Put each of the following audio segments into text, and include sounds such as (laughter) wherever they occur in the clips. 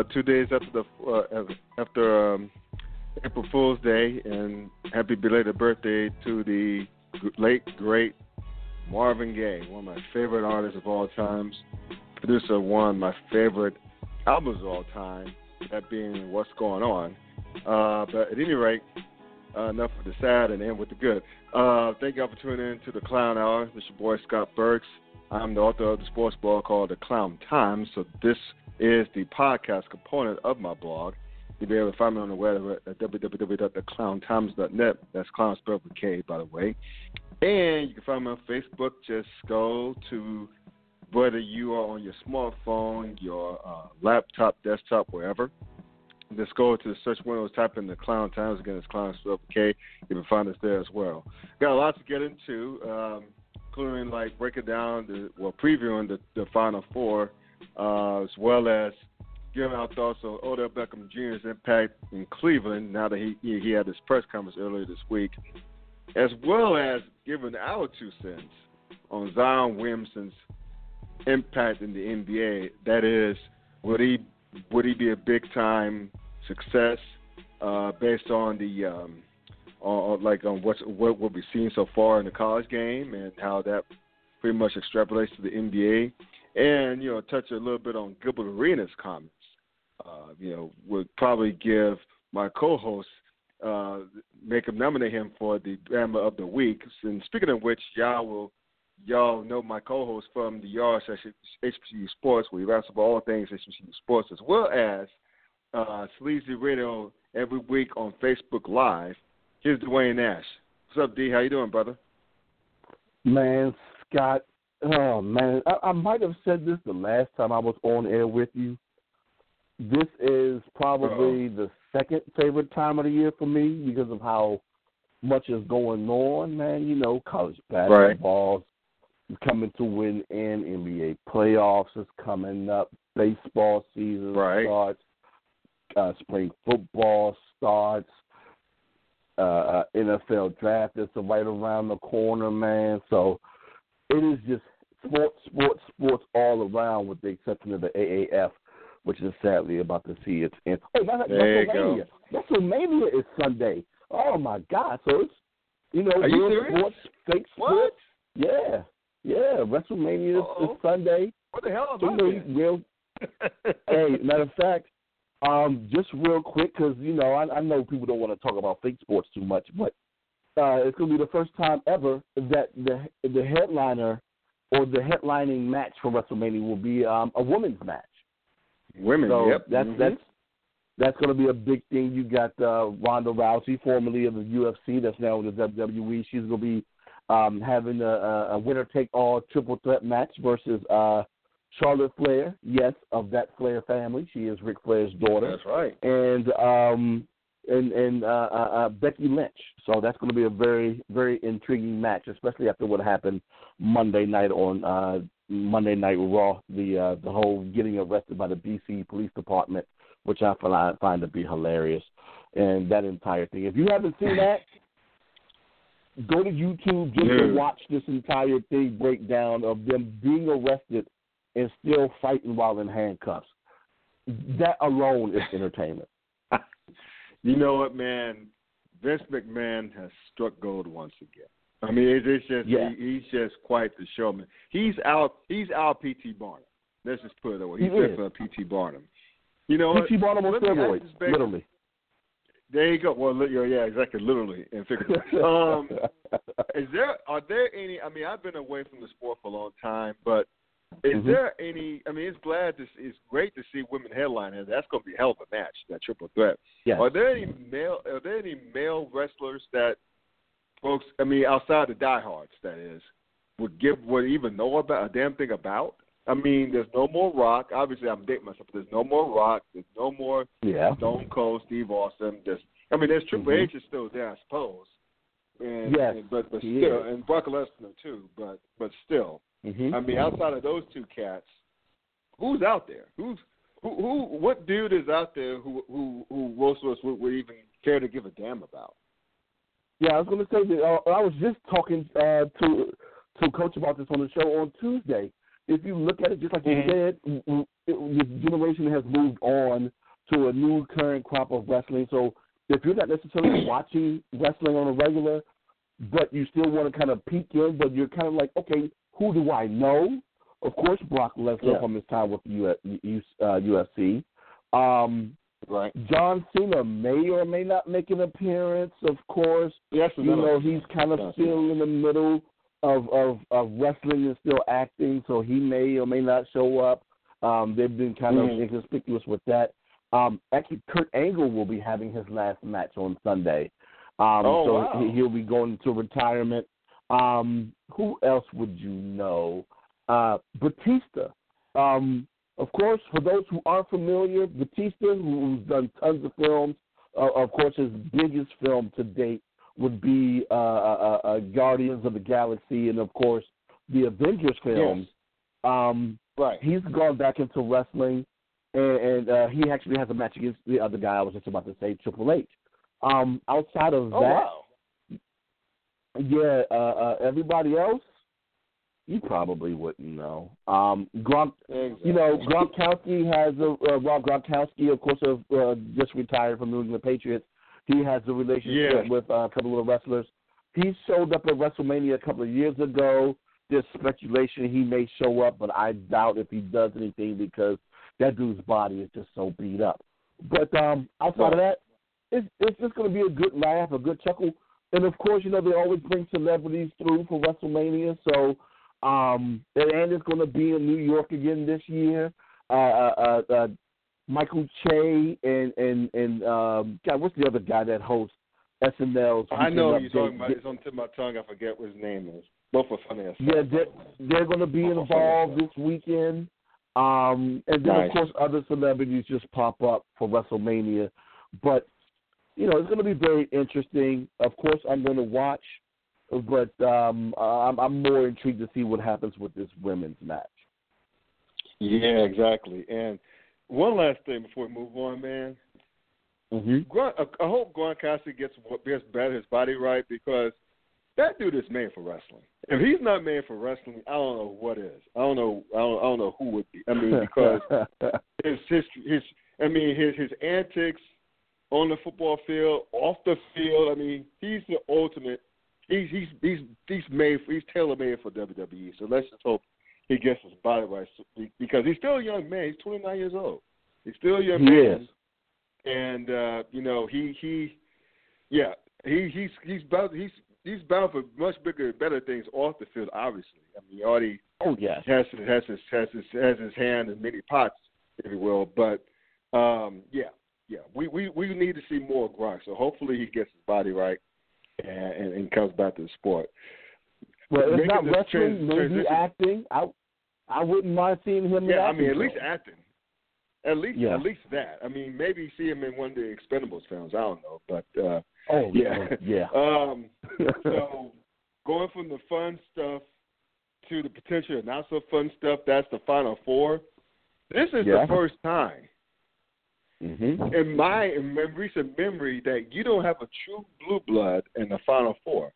Uh, two days after the uh, after um, April Fool's Day, and happy belated birthday to the late great Marvin Gaye, one of my favorite artists of all times, producer of one of my favorite albums of all time, that being What's Going On. Uh, but at any rate, uh, enough of the sad and end with the good. Uh, thank y'all for tuning in to the Clown Hour. This is your boy Scott Burks. I'm the author of the sports blog called The Clown Times. So this is the podcast component of my blog. You'll be able to find me on the web at www.theclowntimes.net. That's clown spelled with K, by the way. And you can find me on Facebook. Just go to whether you are on your smartphone, your uh, laptop, desktop, wherever just go to the search window, type in the Clown Times. Again, it's Clown spelled with K. You can find us there as well. Got a lot to get into, um, including like breaking down, the, well, previewing the, the Final Four, uh, as well as giving our thoughts on Odell Beckham Jr.'s impact in Cleveland now that he, he, had his press conference earlier this week, as well as giving our two cents on Zion Williamson's impact in the NBA. That is, would he would he be a big time success uh, based on the um, on, like on what's what what we've seen so far in the college game and how that pretty much extrapolates to the NBA, and you know touch a little bit on Gilbert Arenas' comments. Uh, you know, would probably give my co-host uh, make him nominate him for the Bama of the Week. And speaking of which, y'all will y'all know my co-host from the Yard HBCU Sports, where he raps about all things HBCU Sports, as well as uh, Sleazy Radio every week on Facebook Live. Here's Dwayne Nash. What's up, D? How you doing, brother? Man, Scott. Oh man, I, I might have said this the last time I was on air with you. This is probably Uh-oh. the second favorite time of the year for me because of how much is going on, man. You know, college basketball's is coming to win in NBA playoffs is coming up. Baseball season right. starts uh, spring football starts. Uh, uh NFL draft is right around the corner, man. So it is just sports, sports, sports all around, with the exception of the AAF, which is sadly about to see its end. Oh, that's there WrestleMania. WrestleMania is Sunday. Oh my God! So it's you know, Are you sports, fake what? sports. Yeah, yeah. WrestleMania is, is Sunday. What the hell am you know, real. (laughs) hey, matter of fact, um, just real quick, because you know I, I know people don't want to talk about fake sports too much, but uh, it's going to be the first time ever that the the headliner or the headlining match for WrestleMania will be um, a women's match. Women, So yep. that's mhm. that's that's going to be a big thing. You got uh, Ronda Rousey, formerly of the UFC, that's now in the WWE. She's going to be um, having a, a, a winner take all triple threat match versus uh, Charlotte Flair. Yes, of that Flair family, she is Ric Flair's daughter That's right. and um and and uh, uh, uh, Becky Lynch. So that's going to be a very very intriguing match, especially after what happened Monday night on uh, Monday Night Raw. The uh, the whole getting arrested by the BC Police Department, which I find find to be hilarious, and that entire thing. If you haven't seen that. Go to YouTube just to watch this entire thing breakdown of them being arrested and still fighting while in handcuffs. That alone is entertainment. You know what, man? Vince McMahon has struck gold once again. I mean, it's, it's just Yeah. he, he's just quite the showman. He's out. he's out. PT Barnum. Let's just put it that way. He's He is. just a PT Barnum. You know? P.T. Barnum on steroids, literally. There you go. Well, yeah, yeah, exactly, literally and figuratively. (laughs) um, is there are there any? I mean, I've been away from the sport for a long time, but is Mhm. there any? I mean, it's glad to it's great to see women headline, that's going to be a hell of a match, that triple threat. yes. Are there any male? Are there any male wrestlers that folks? I mean, outside the diehards, that is, would give would even know about a damn thing about? I mean, there's no more Rock. Obviously, I'm dating myself. But there's no more Rock. There's no more Yeah. Stone Cold, Steve Austin. There's, I mean, there's Triple Mhm. H is still there, I suppose. And, Yes, and- but but still, is. and Brock Lesnar too. But but still, hmm I mean, outside of those two cats, who's out there? Who's who? Who? What dude is out there who who who most of us would, would even care to give a damn about? Yeah, I was going to say that. Uh, I was just talking uh, to to Coach about this on the show on Tuesday. If you look at it, just like you Mhm. said, w- w- the generation has moved on to a new current crop of wrestling. So if you're not necessarily (clears throat) watching wrestling on a regular, but you still want to kind of peek in, but you're kind of like, okay, who do I know? Of course, Brock Lesnar Yeah. from his time with the U- U- uh, UFC. Um, Right. John Cena may or may not make an appearance, of course. Yes, You know, he's kind of still in the middle of, of, of wrestling and still acting, so he may or may not show up. Um, they've been kind Mhm. of inconspicuous with that. Um, actually, Kurt Angle will be having his last match on Sunday. Um, Oh, so wow. he- he'll be going into retirement. Um, who else would you know? Uh, Batista. Um, of course, for those who aren't familiar, Batista, who's done tons of films, uh, of course, his biggest film to date would be uh, uh, uh, Guardians of the Galaxy, and of course, the Avengers films. Um, right. he's gone back into wrestling, and, and uh, he actually has a match against the other guy I was just about to say, Triple H. Um, outside of Oh that, wow. Yeah, uh, uh, everybody else, you probably wouldn't know. Um, Gronk, you know, Gronkowski has a uh, Rob Gronkowski, of course, of, uh, just retired from New England Patriots. He has a relationship Yeah. with uh, a couple of wrestlers. He showed up at WrestleMania a couple of years ago. There's speculation he may show up, but I doubt if he does anything because that dude's body is just so beat up. But um, outside of that, it's it's just going to be a good laugh, a good chuckle, and of course, you know they always bring celebrities through for WrestleMania. So, um, and it's going to be in New York again this year. Uh, uh, uh, uh, Michael Che and and and um, God, what's the other guy that hosts SNL's? I know you're talking about. It's on tip of my tongue. I forget what his name is. Both are funny Yeah, they're, they're going to be Oh, involved this weekend. Um, and then, Nice. of course, other celebrities just pop up for WrestleMania. But, you know, it's going to be very interesting. Of course, I'm going to watch, but um, I'm, I'm more intrigued to see what happens with this women's match. Yeah, exactly. And one last thing before we move on, man. Mm-hmm. I, hope Gronkowski gets gets better his body right because that dude is made for wrestling. If he's not made for wrestling, I don't know what is. I don't know. I don't, I don't know who would be. I mean, because (laughs) his his his I mean his his antics on the football field, off the field. I mean, he's the ultimate. He's he's he's he's made for, he's tailor made for WWE. So let's just hope he gets his body right because he's still a young man. He's 29 years old. He's still a young He man. is. And uh, you know he he yeah he he's he's bound he's he's bound for much bigger better things off the field. Obviously, I mean he already oh, yes. has his has his has his has his hand in many pots, if you will. But um, yeah, yeah, we, we we need to see more of Gronk. So hopefully he gets his body right and, and, and comes back to the sport. Well, it's Making not wrestling, trans- maybe acting. I I wouldn't mind seeing him Yeah, I mean at least acting. At least, Yeah. at least that. I mean, maybe see him in one of the Expendables films. I don't know, but uh, Oh yeah, yeah. (laughs) Um, (laughs) so going from the fun stuff to the potential not so fun stuff, that's the final four. This is Yeah. the first time mhm. in my in recent memory that you don't have a true blue blood in the final four.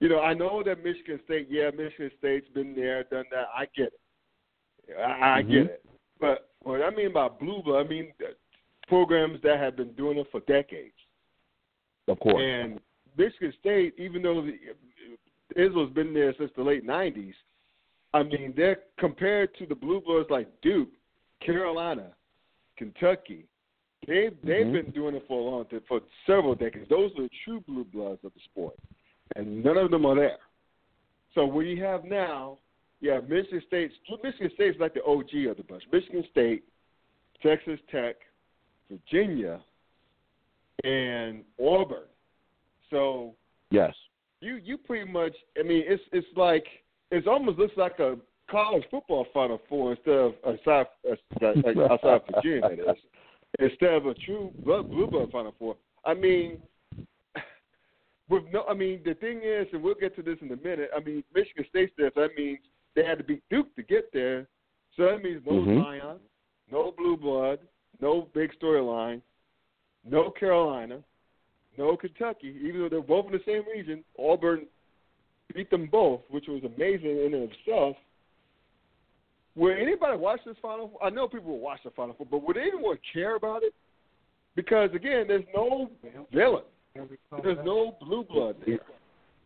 You know, I know that Michigan State, yeah, Michigan State's been there, done that. I get it. I, I Mhm. get it. But what I mean by blue blood, I mean programs that have been doing it for decades. Of course. And Michigan State, even though the, Izzo's been there since the late '90s, I mean they're compared to the Blue Bloods like Duke, Carolina, Kentucky. They've they've Mhm. been doing it for a long time, for several decades. Those are the true Blue Bloods of the sport, and none of them are there. So what you have now, you have Michigan State. Michigan State's like the OG of the bunch. Michigan State, Texas Tech, Virginia, and Auburn. So yes. you you pretty much I mean it's it's like it almost looks like a college football final four instead of aside like outside Virginia that is instead of a true blue blood final four. I mean (laughs) with no I mean the thing is and we'll get to this in a minute, I mean Michigan State's there, so that means they had to beat Duke to get there. So that means no Mhm. Zion, no blue blood, no big storyline, no Carolina, no Kentucky, even though they're both in the same region. Auburn beat them both, which was amazing in and of itself. Will anybody watch this Final I know people will watch the Final Four, but would anyone care about it? Because, again, there's no villain. There's no blue blood there.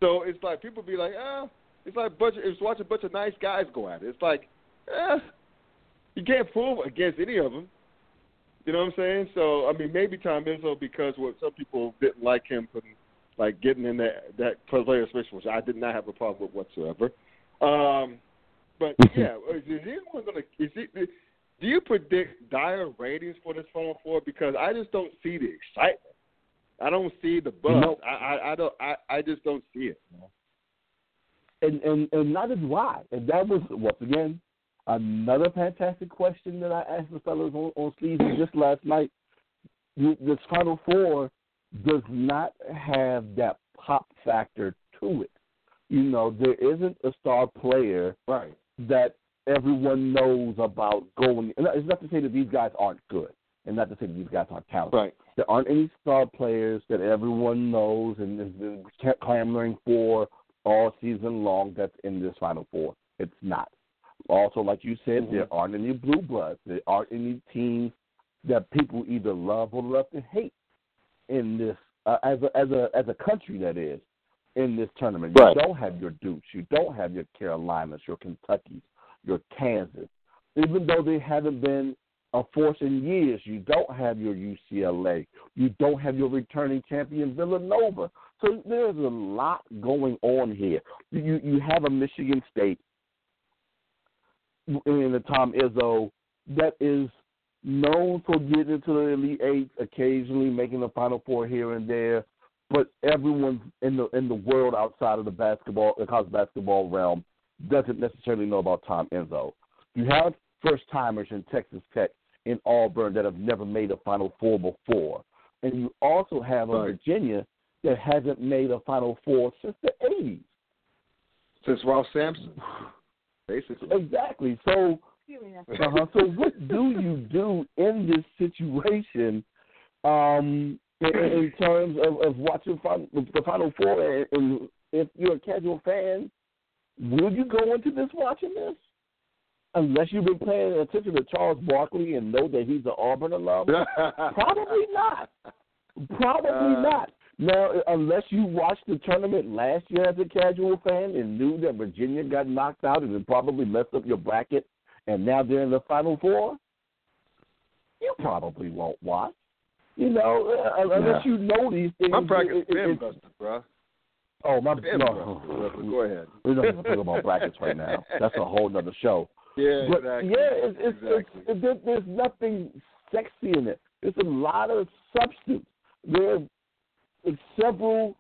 So it's like people be like, ah, it's like bunch of, it's watching a bunch of nice guys go at it. It's like, eh, you can't prove against any of them. You know what I'm saying? So I mean, maybe Tom Izzo because what some people didn't like him putting, like getting in that that player special, which I did not have a problem with whatsoever. Um, but (laughs) yeah, uh, is, is anyone gonna? Is it? Uh, do you predict dire ratings for this Final Four? Because I just don't see the excitement. I don't see the buzz. Nope. I, I I don't. I I just don't see it. and and and that is why. And that was once again another fantastic question that I asked the fellows on, on Sleazy just last night. This Final Four does not have that pop factor to it. You know, there isn't a star player Right. That everyone knows about going. And it's not to say that these guys aren't good, and not to say that these guys aren't talented. Right. There aren't any star players that everyone knows and has been clamoring for all season long that's in this Final Four. It's not. Also, like you said, Mhm. there aren't any blue bloods. There aren't any teams that people either love or love to hate in this uh, as a as a as a country that is in this tournament. Right. You don't have your Dukes, you don't have your Carolinas, your Kentuckys, your Kansas. Even though they haven't been a force in years, you don't have your UCLA, you don't have your returning champion Villanova. So there's a lot going on here. You you have a Michigan State in the Tom Izzo that is known for getting into the Elite Eight, occasionally making the Final Four here and there. But everyone in the in the world outside of the basketball, the college basketball realm, doesn't necessarily know about Tom Izzo. You have first timers in Texas Tech, in Auburn that have never made a Final Four before, and you also have a Right. Virginia that hasn't made a Final Four since the '80s. Since Ralph Sampson, (sighs) basically. Exactly. So, uh-huh. so what do you do in this situation um, in, in terms of, of watching fin- the Final Four? And, and if you're a casual fan, will you go into this watching this? Unless you've been paying attention to Charles Barkley and know that he's an Auburn alum, (laughs) probably not. Probably Uh, not. Now, unless you watched the tournament last year as a casual fan and knew that Virginia got knocked out and it probably messed up your bracket, and now they're in the Final Four, you probably won't watch. You know, uh, unless you know these things. My bracket's it- it- been it- busted, bro. Oh, my Been no. Go ahead. We don't even talk about brackets right now. That's a whole nother show. (laughs) Yeah, But exactly. yeah, it's, it's, exactly. it's, there, there's nothing sexy in it. There's a lot of substance. There are several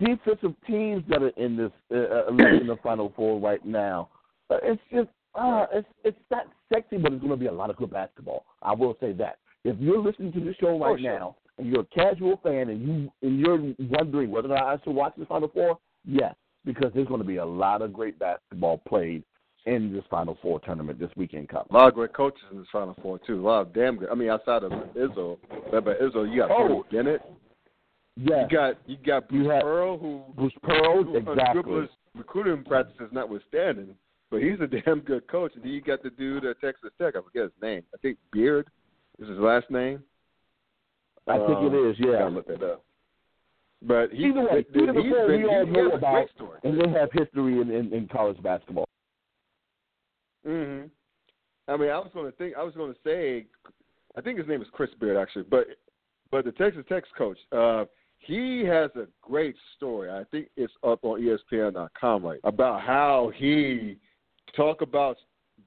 defensive teams that are in this uh, uh, in the Final Four right now. Uh, it's just uh, it's it's not sexy, but it's going to be a lot of good basketball. I will say that. If you're listening to the show right Oh, sure. now and you're a casual fan and you and you're wondering whether or not I should watch the Final Four, yes, because there's going to be a lot of great basketball played in this Final Four tournament this weekend coming. A lot of great coaches in this Final Four too. A lot of damn good. I mean, outside of Izzo, but Izzo, you got Oh. Bruce Bennett. Yes, You got you got Bruce You Pearl, who Bruce Pearl, who exactly. recruiting practices notwithstanding, but he's a (laughs) damn good coach. And then you got the dude at Texas Tech. I forget his name. I think Beard is his last name. I think it is. Uh, is. Yeah. Gotta look that up. But he, Either way, he's either been, we all know about, and they have history in, in, in college basketball. hmm I mean, I was going to think. I was going to say. I think his name is Chris Beard actually, but but the Texas Tech coach, uh, he has a great story. I think it's up on ESPN.com right about how he talk about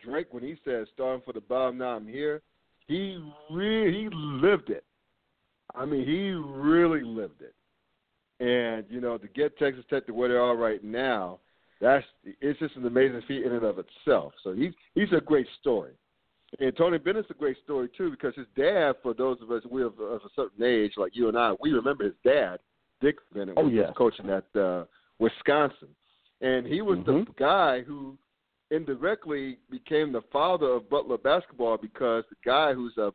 Drake when he said starting for the bottom now I'm here. He really he lived it. I mean, he really lived it. And you know, to get Texas Tech to where they are right now, that's it's just an amazing feat in and of itself. So he's he's a great story. And Tony Bennett's a great story too because his dad, for those of us we of, of a certain age like you and I, we remember his dad, Dick Bennett, Oh, was yeah. coaching at uh, Wisconsin, and he was the Mhm. guy who indirectly became the father of Butler basketball because the guy who's a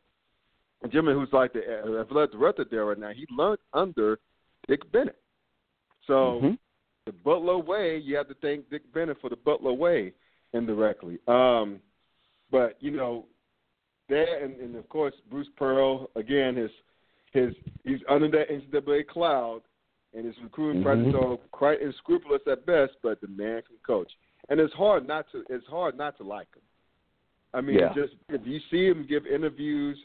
gentleman who's like the uh, athletic director there right now, he learned under Dick Bennett. So Mhm. the Butler way, you have to thank Dick Bennett for the Butler way indirectly. Um, but you know, there and, and of course Bruce Pearl again his his he's under that NCAA cloud and his recruiting Mhm. practice are quite unscrupulous at best, but the man can coach. And it's hard not to it's hard not to like him. I mean, Yeah. just if you see him give interviews,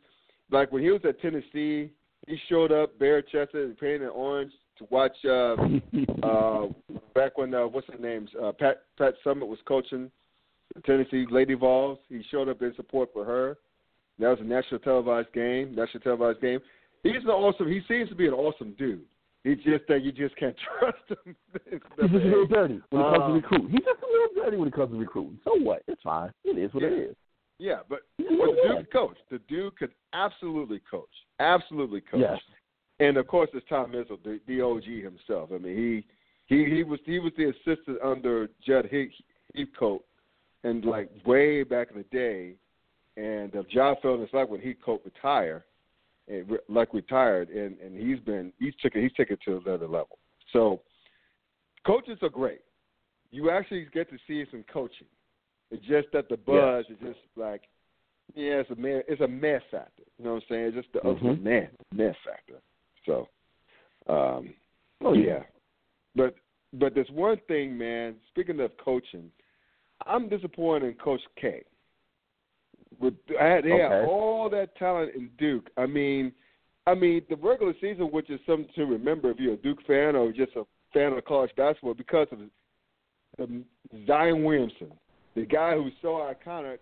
like when he was at Tennessee, he showed up bare chested and painted orange to watch uh (laughs) uh back when uh what's her name's uh Pat Pat Summitt was coaching Tennessee Lady Vols. He showed up in support for her. That was a national televised game, national televised game. He's an awesome he seems to be an awesome dude. He's just that you just can't (laughs) trust him. He's just a little dirty when it comes to Uh, recruiting. He's just a little dirty when it comes to recruiting. So what? It's fine. It is what it Yeah. is. Yeah, but But the dude could coach. The dude could absolutely coach. Absolutely coach. Yes. And of course, it's Tom Izzo, the, the OG himself. I mean, he he he was he was the assistant under Jud He- Heathcote, and like way back in the day. And uh, John felt it's like when Heathcote retired, and like retired, and and he's been he's taken he's taken it to another level. So, coaches are great. You actually get to see some coaching. It's just that the buzz is just like, yeah, it's a man, it's a mess factor. You know what I'm saying? It's just the Mhm. ultimate man mess factor. So, um, Oh yeah. But but there's one thing, man. Speaking of coaching, I'm disappointed in Coach K. With I had they had all that talent in Duke. I mean, I mean the regular season, which is something to remember if you're a Duke fan or just a fan of college basketball, because of the Zion Williamson, the guy who's so iconic.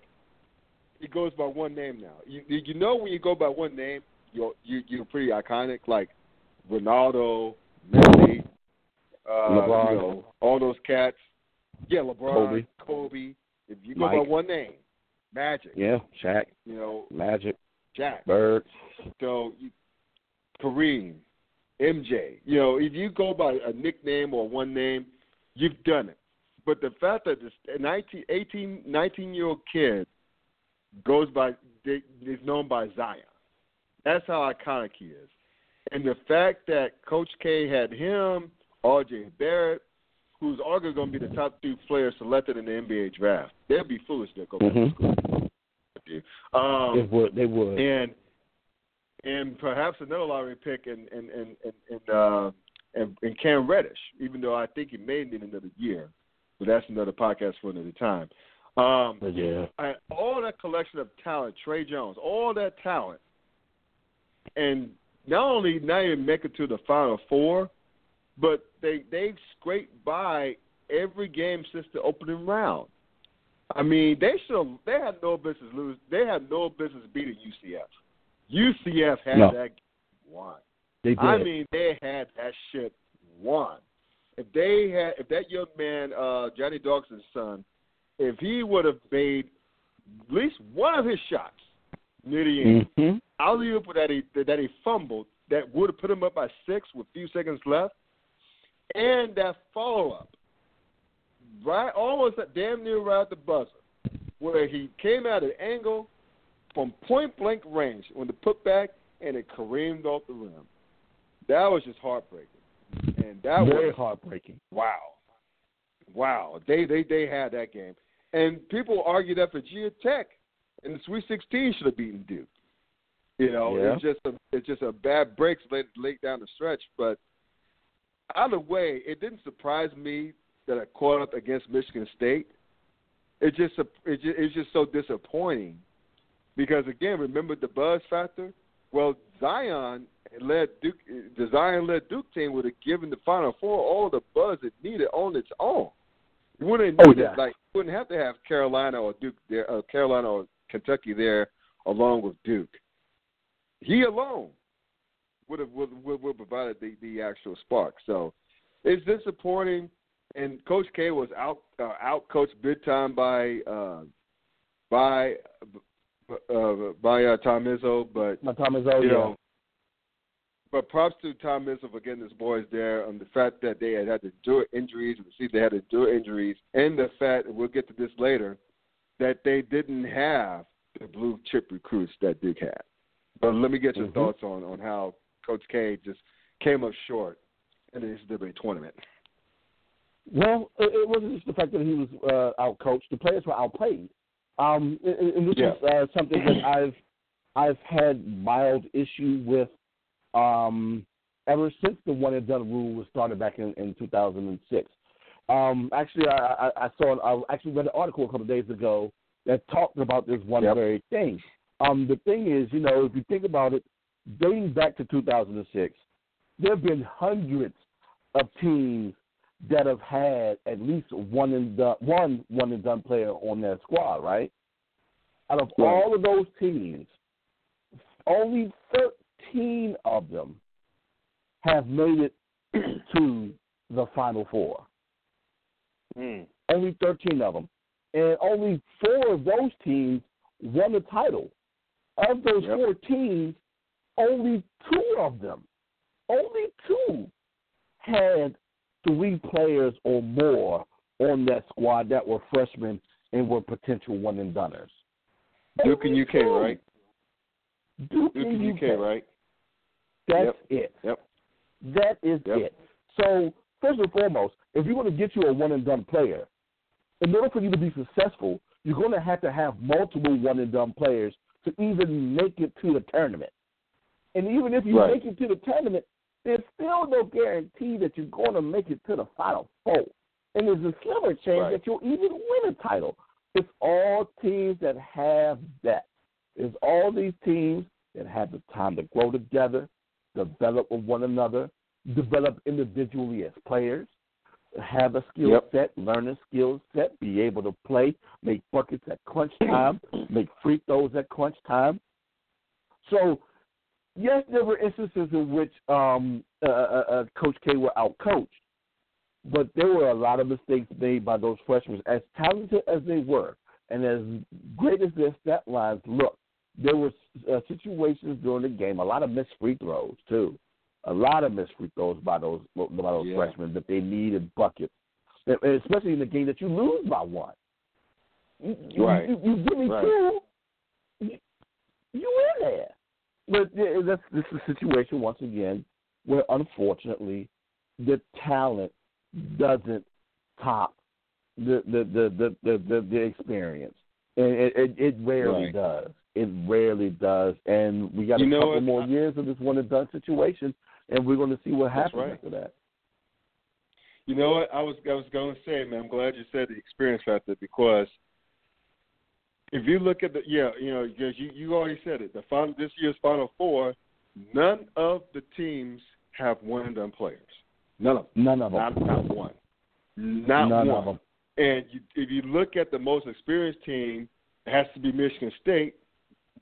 He goes by one name now. You you know when you go by one name, you're you, you're pretty iconic. Like Ronaldo, Messi, uh, LeBron. you know, all those cats. Yeah, LeBron, Kobe. Kobe. If you go by one name, Magic. Yeah. Shaq, You know, Magic, Jack. Bird. So you, Kareem, MJ. You know, if you go by a nickname or one name, you've done it. But the fact that this 19, 18, 19 year old kid goes by is known by Zion. That's how iconic he is. And the fact that Coach K had him, R.J. Barrett, who's arguably going to be the top three players selected in the NBA draft, they'd be foolish to go back to Mhm. school. Um, They would. They would. and and perhaps another lottery pick in in in in, in, uh, in Cam Reddish, even though I think he may need another year, but that's another podcast for another time. Um, yeah. I, all that collection of talent, Tre Jones, all that talent, and not only not even make it to the Final Four, but they they've scraped by every game since the opening round. I mean, they should they had no business lose. They had no business beating UCF. UCF had No. that won. They did. I mean, they had that shit won. If they had, if that young man, uh, Johnny Dawkins' son, if he would have made at least one of his shots, near the end. Mm-hmm. alley oop that he that he fumbled that would have put him up by six with a few seconds left, and that follow up, right, almost damn near right at the buzzer, where he came at an angle from point blank range on the putback and it careened off the rim. That was just heartbreaking, and that Very was heartbreaking. wow, wow. They they they had that game, and people argue that Virginia Tech in the Sweet 16 should have beaten Duke. You know, Yeah. it's just a it's just a bad break late late down the stretch. But either way, it didn't surprise me that I caught up against Michigan State. It just it just, it's just so disappointing because again, remember the buzz factor. Well, Zion led Duke. The Zion led Duke team would have given the Final Four all the buzz it needed on its own. You wouldn't Oh, yeah. it, like you wouldn't have to have Carolina or Duke there, uh, Carolina or Kentucky there along with Duke. He alone would have would would, would provided the the actual spark. So it's disappointing. And Coach K was out uh, out coached big time by uh, by uh, by uh, Tom Izzo, but is over. you know. But props to Tom Izzo for getting his boys there on the fact that they had had to endure injuries, and see they had to endure injuries, and the fact, and we'll get to this later, that they didn't have the blue chip recruits that Duke had. But let me get your Mhm. thoughts on, on how Coach K just came up short in the NCAA tournament. Well, it, wasn't just the fact that he was uh, outcoached. The players were outplayed. Um, and, this Yeah. is uh, something that (clears throat) I've I've had mild issue with um, ever since the one and done rule was started back in, in 2006. Um, actually, I, I, I saw I actually read an article a couple of days ago that talked about this one Yep. very thing. Um, the thing is, you know, if you think about it, dating back to 2006, there have been hundreds of teams that have had at least one and done, one one and done player on their squad, right? Out of Right. all of those teams, only 13 of them have made it (clears throat) to the Final Four. Hmm. Only 13 of them. And only four of those teams won the title. Of those Yep. four teams, only two of them, only two had three players or more on that squad that were freshmen and were potential one and doners. Duke and UK, two. right? Duke, Duke and and UK, right? That's Yep. it. Yep. That is Yep. it. So first and foremost, if you want to get you a one and done player, in order for you to be successful, you're going to have to have multiple one and done players to even make it to the tournament. And even if you Right. make it to the tournament, there's still no guarantee that you're going to make it to the final four. And there's a slimmer chance Right. that you'll even win a title. It's all teams that have that. It's all these teams that have the time to grow together, develop with one another, develop individually as players, have a skill Yep. set, learn a skill set, be able to play, make buckets at crunch (clears throat) time, make free throws at crunch time. So, yes, there were instances in which um, uh, uh, Coach K were outcoached, but there were a lot of mistakes made by those freshmen. As talented as they were, and as great as their stat lines looked, there were uh, situations during the game, a lot of missed free throws too, a lot of missed free throws by those by those Yeah. freshmen that they needed buckets, And- especially in the game that you lose by one. You, you- Right. You, you give me Right. two, you, you in there. But yeah, that's this is a situation once again where unfortunately the talent doesn't top the the the the the, the, the experience, and it, it, it rarely Right. does. It rarely does, and we got You a couple what? more years of this one and done situation, and we're going to see what happens right. after that. You know what? I was I was going to say, man. I'm glad you said the experience factor because if you look at the yeah, you know, because you you already said it. The final this year's Final Four, none of the teams have one and done players. None of them. None of them. Not not one. Not None one. of them. And you, if you look at the most experienced team, it has to be Michigan State.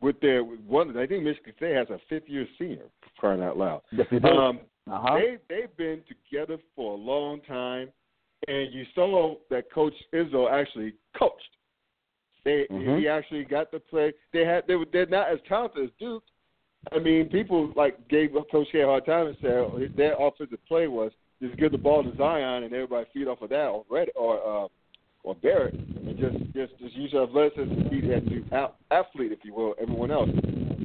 With their one, I think Michigan State has a fifth year senior. Crying out loud. Yes, they do. Um, uh-huh. they they've been together for a long time, and you saw that Coach Izzo actually coached They Mhm. he actually got to play. They had they were they're not as talented as Duke. I mean, people like gave Coach K a hard time and said oh, their offensive play was just give the ball to Zion and everybody feed off of that or Red or uh, or Barrett and just just just use your athleticism to beat that out, athlete, if you will, everyone else.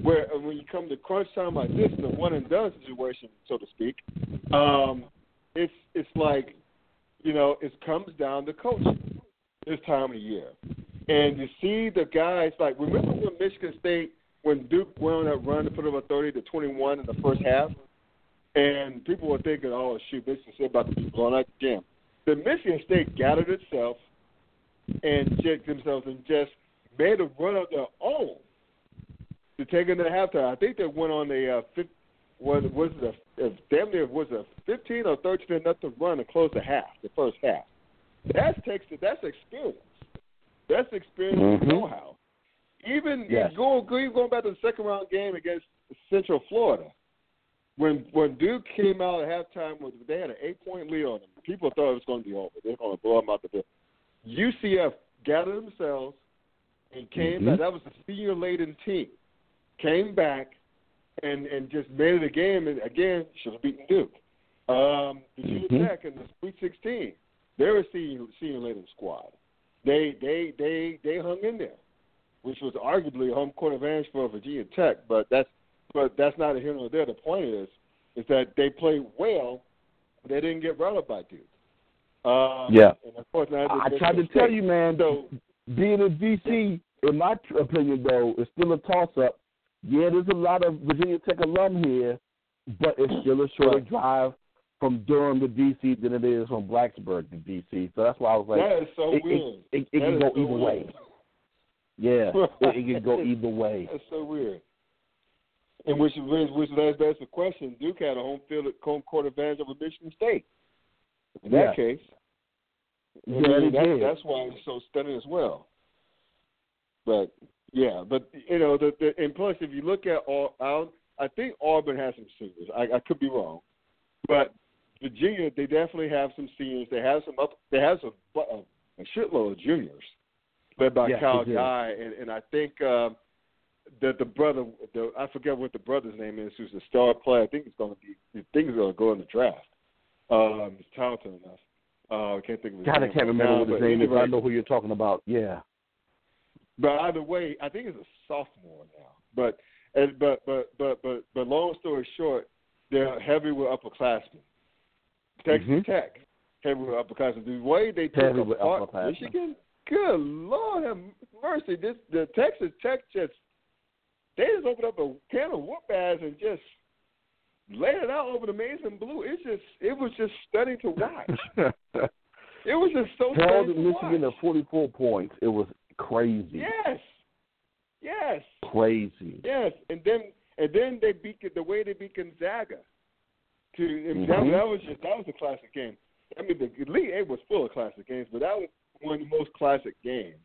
Where when you come to crunch time like this, the one and done situation, so to speak, um, it's it's like you know it comes down to coaching this time of year. And you see the guys like remember when Michigan State when Duke went on that run to put over thirty to twenty one in the first half, and people were thinking, "Oh shoot, Michigan State about to be blown out the gym." The Michigan State gathered itself and checked themselves and just made a run of their own to take it to halftime. I think they went on a uh, fifth, was was it a, a damn near was a fifteen or thirteen nothing run to close the half, the first half. That's takes that's experience. That's experience and Mhm. know-how. Even Yes. you go, go even going back to the second round game against Central Florida, when when Duke came out at halftime, with they had an eight point lead on them. People thought it was going to be over. They're going to blow them out the door. UCF gathered themselves and came Mhm. back. That was a senior laden team. Came back and and just made it a game. And again, should have beaten Duke. Um, Virginia Mhm. Tech in the Sweet 16, they're a senior senior laden squad. They they they they hung in there, which was arguably a home court advantage for Virginia Tech. But that's but that's not a here nor there. The point is is that they played well. But they didn't get routed by Duke. Um, Yeah. and of course, now I tried to tell you, man. So being in DC, in my tr- opinion, though, is still a toss-up. Yeah, there's a lot of Virginia Tech alum here, but it's still a shorter Right. drive from Durham to DC than it is from Blacksburg to DC. So that's why I was like, that is so it, weird. it, (laughs) it, it can go so either weird. way. Yeah, it, can go either way. That's so weird. And which which, which that's, that's the question. Duke had a home field home court advantage over Michigan State. In that Yeah. case, Yeah, they that's, why it's so stunning as well. But yeah, but you know, the, the and plus, if you look at all, Al- I think Auburn has some seniors. I, I could be wrong, but Virginia, they definitely have some seniors. They have some up. They have some uh, a shitload of juniors, led by Yes, Kyle. Guy, and and I think um, that the brother, the I forget what the brother's name is, who's a star player. I think he's going to be. I think going to go in the draft. Um, he's talented enough. Uh, I can't think of his God, I name. can't remember now, what his name is. but I know who you're talking about. Yeah. but either way, I think he's a sophomore now. But and, but but but but but long story short, they're heavy with upperclassmen. Texas Mhm. Tech, heavy with upperclassmen. The way they took apart upperclassmen. Michigan, good Lord have mercy. This the Texas Tech just they just opened up a can of whoop ass and just laid it out over the maize and blue. It's just it was just stunning to watch. (laughs) It was just so Held Michigan watch. at 44 points. It was crazy. Yes. Yes. Crazy. Yes, and then and then they beat the way they beat Gonzaga. To and that, that was just that was a classic game. I mean, the Elite Eight was full of classic games, but that was one of the most classic games.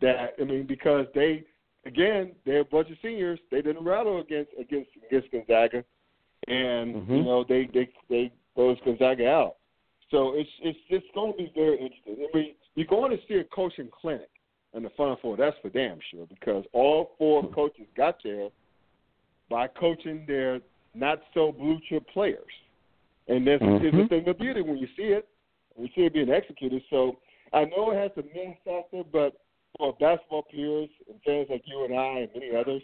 That I mean, because they again they're a bunch of seniors. They didn't rattle against against against Gonzaga, and you Mhm. know they they they closed Gonzaga out. So it's it's it's going to be very interesting. I mean, you're going to see a coaching clinic in the Final Four. That's for damn sure because all four coaches got there by coaching their not so blue chip players, and that's is mm-hmm. the thing of beauty when you see it. We see it being executed. So I know it has the men factor, but for basketball players and fans like you and I and many others,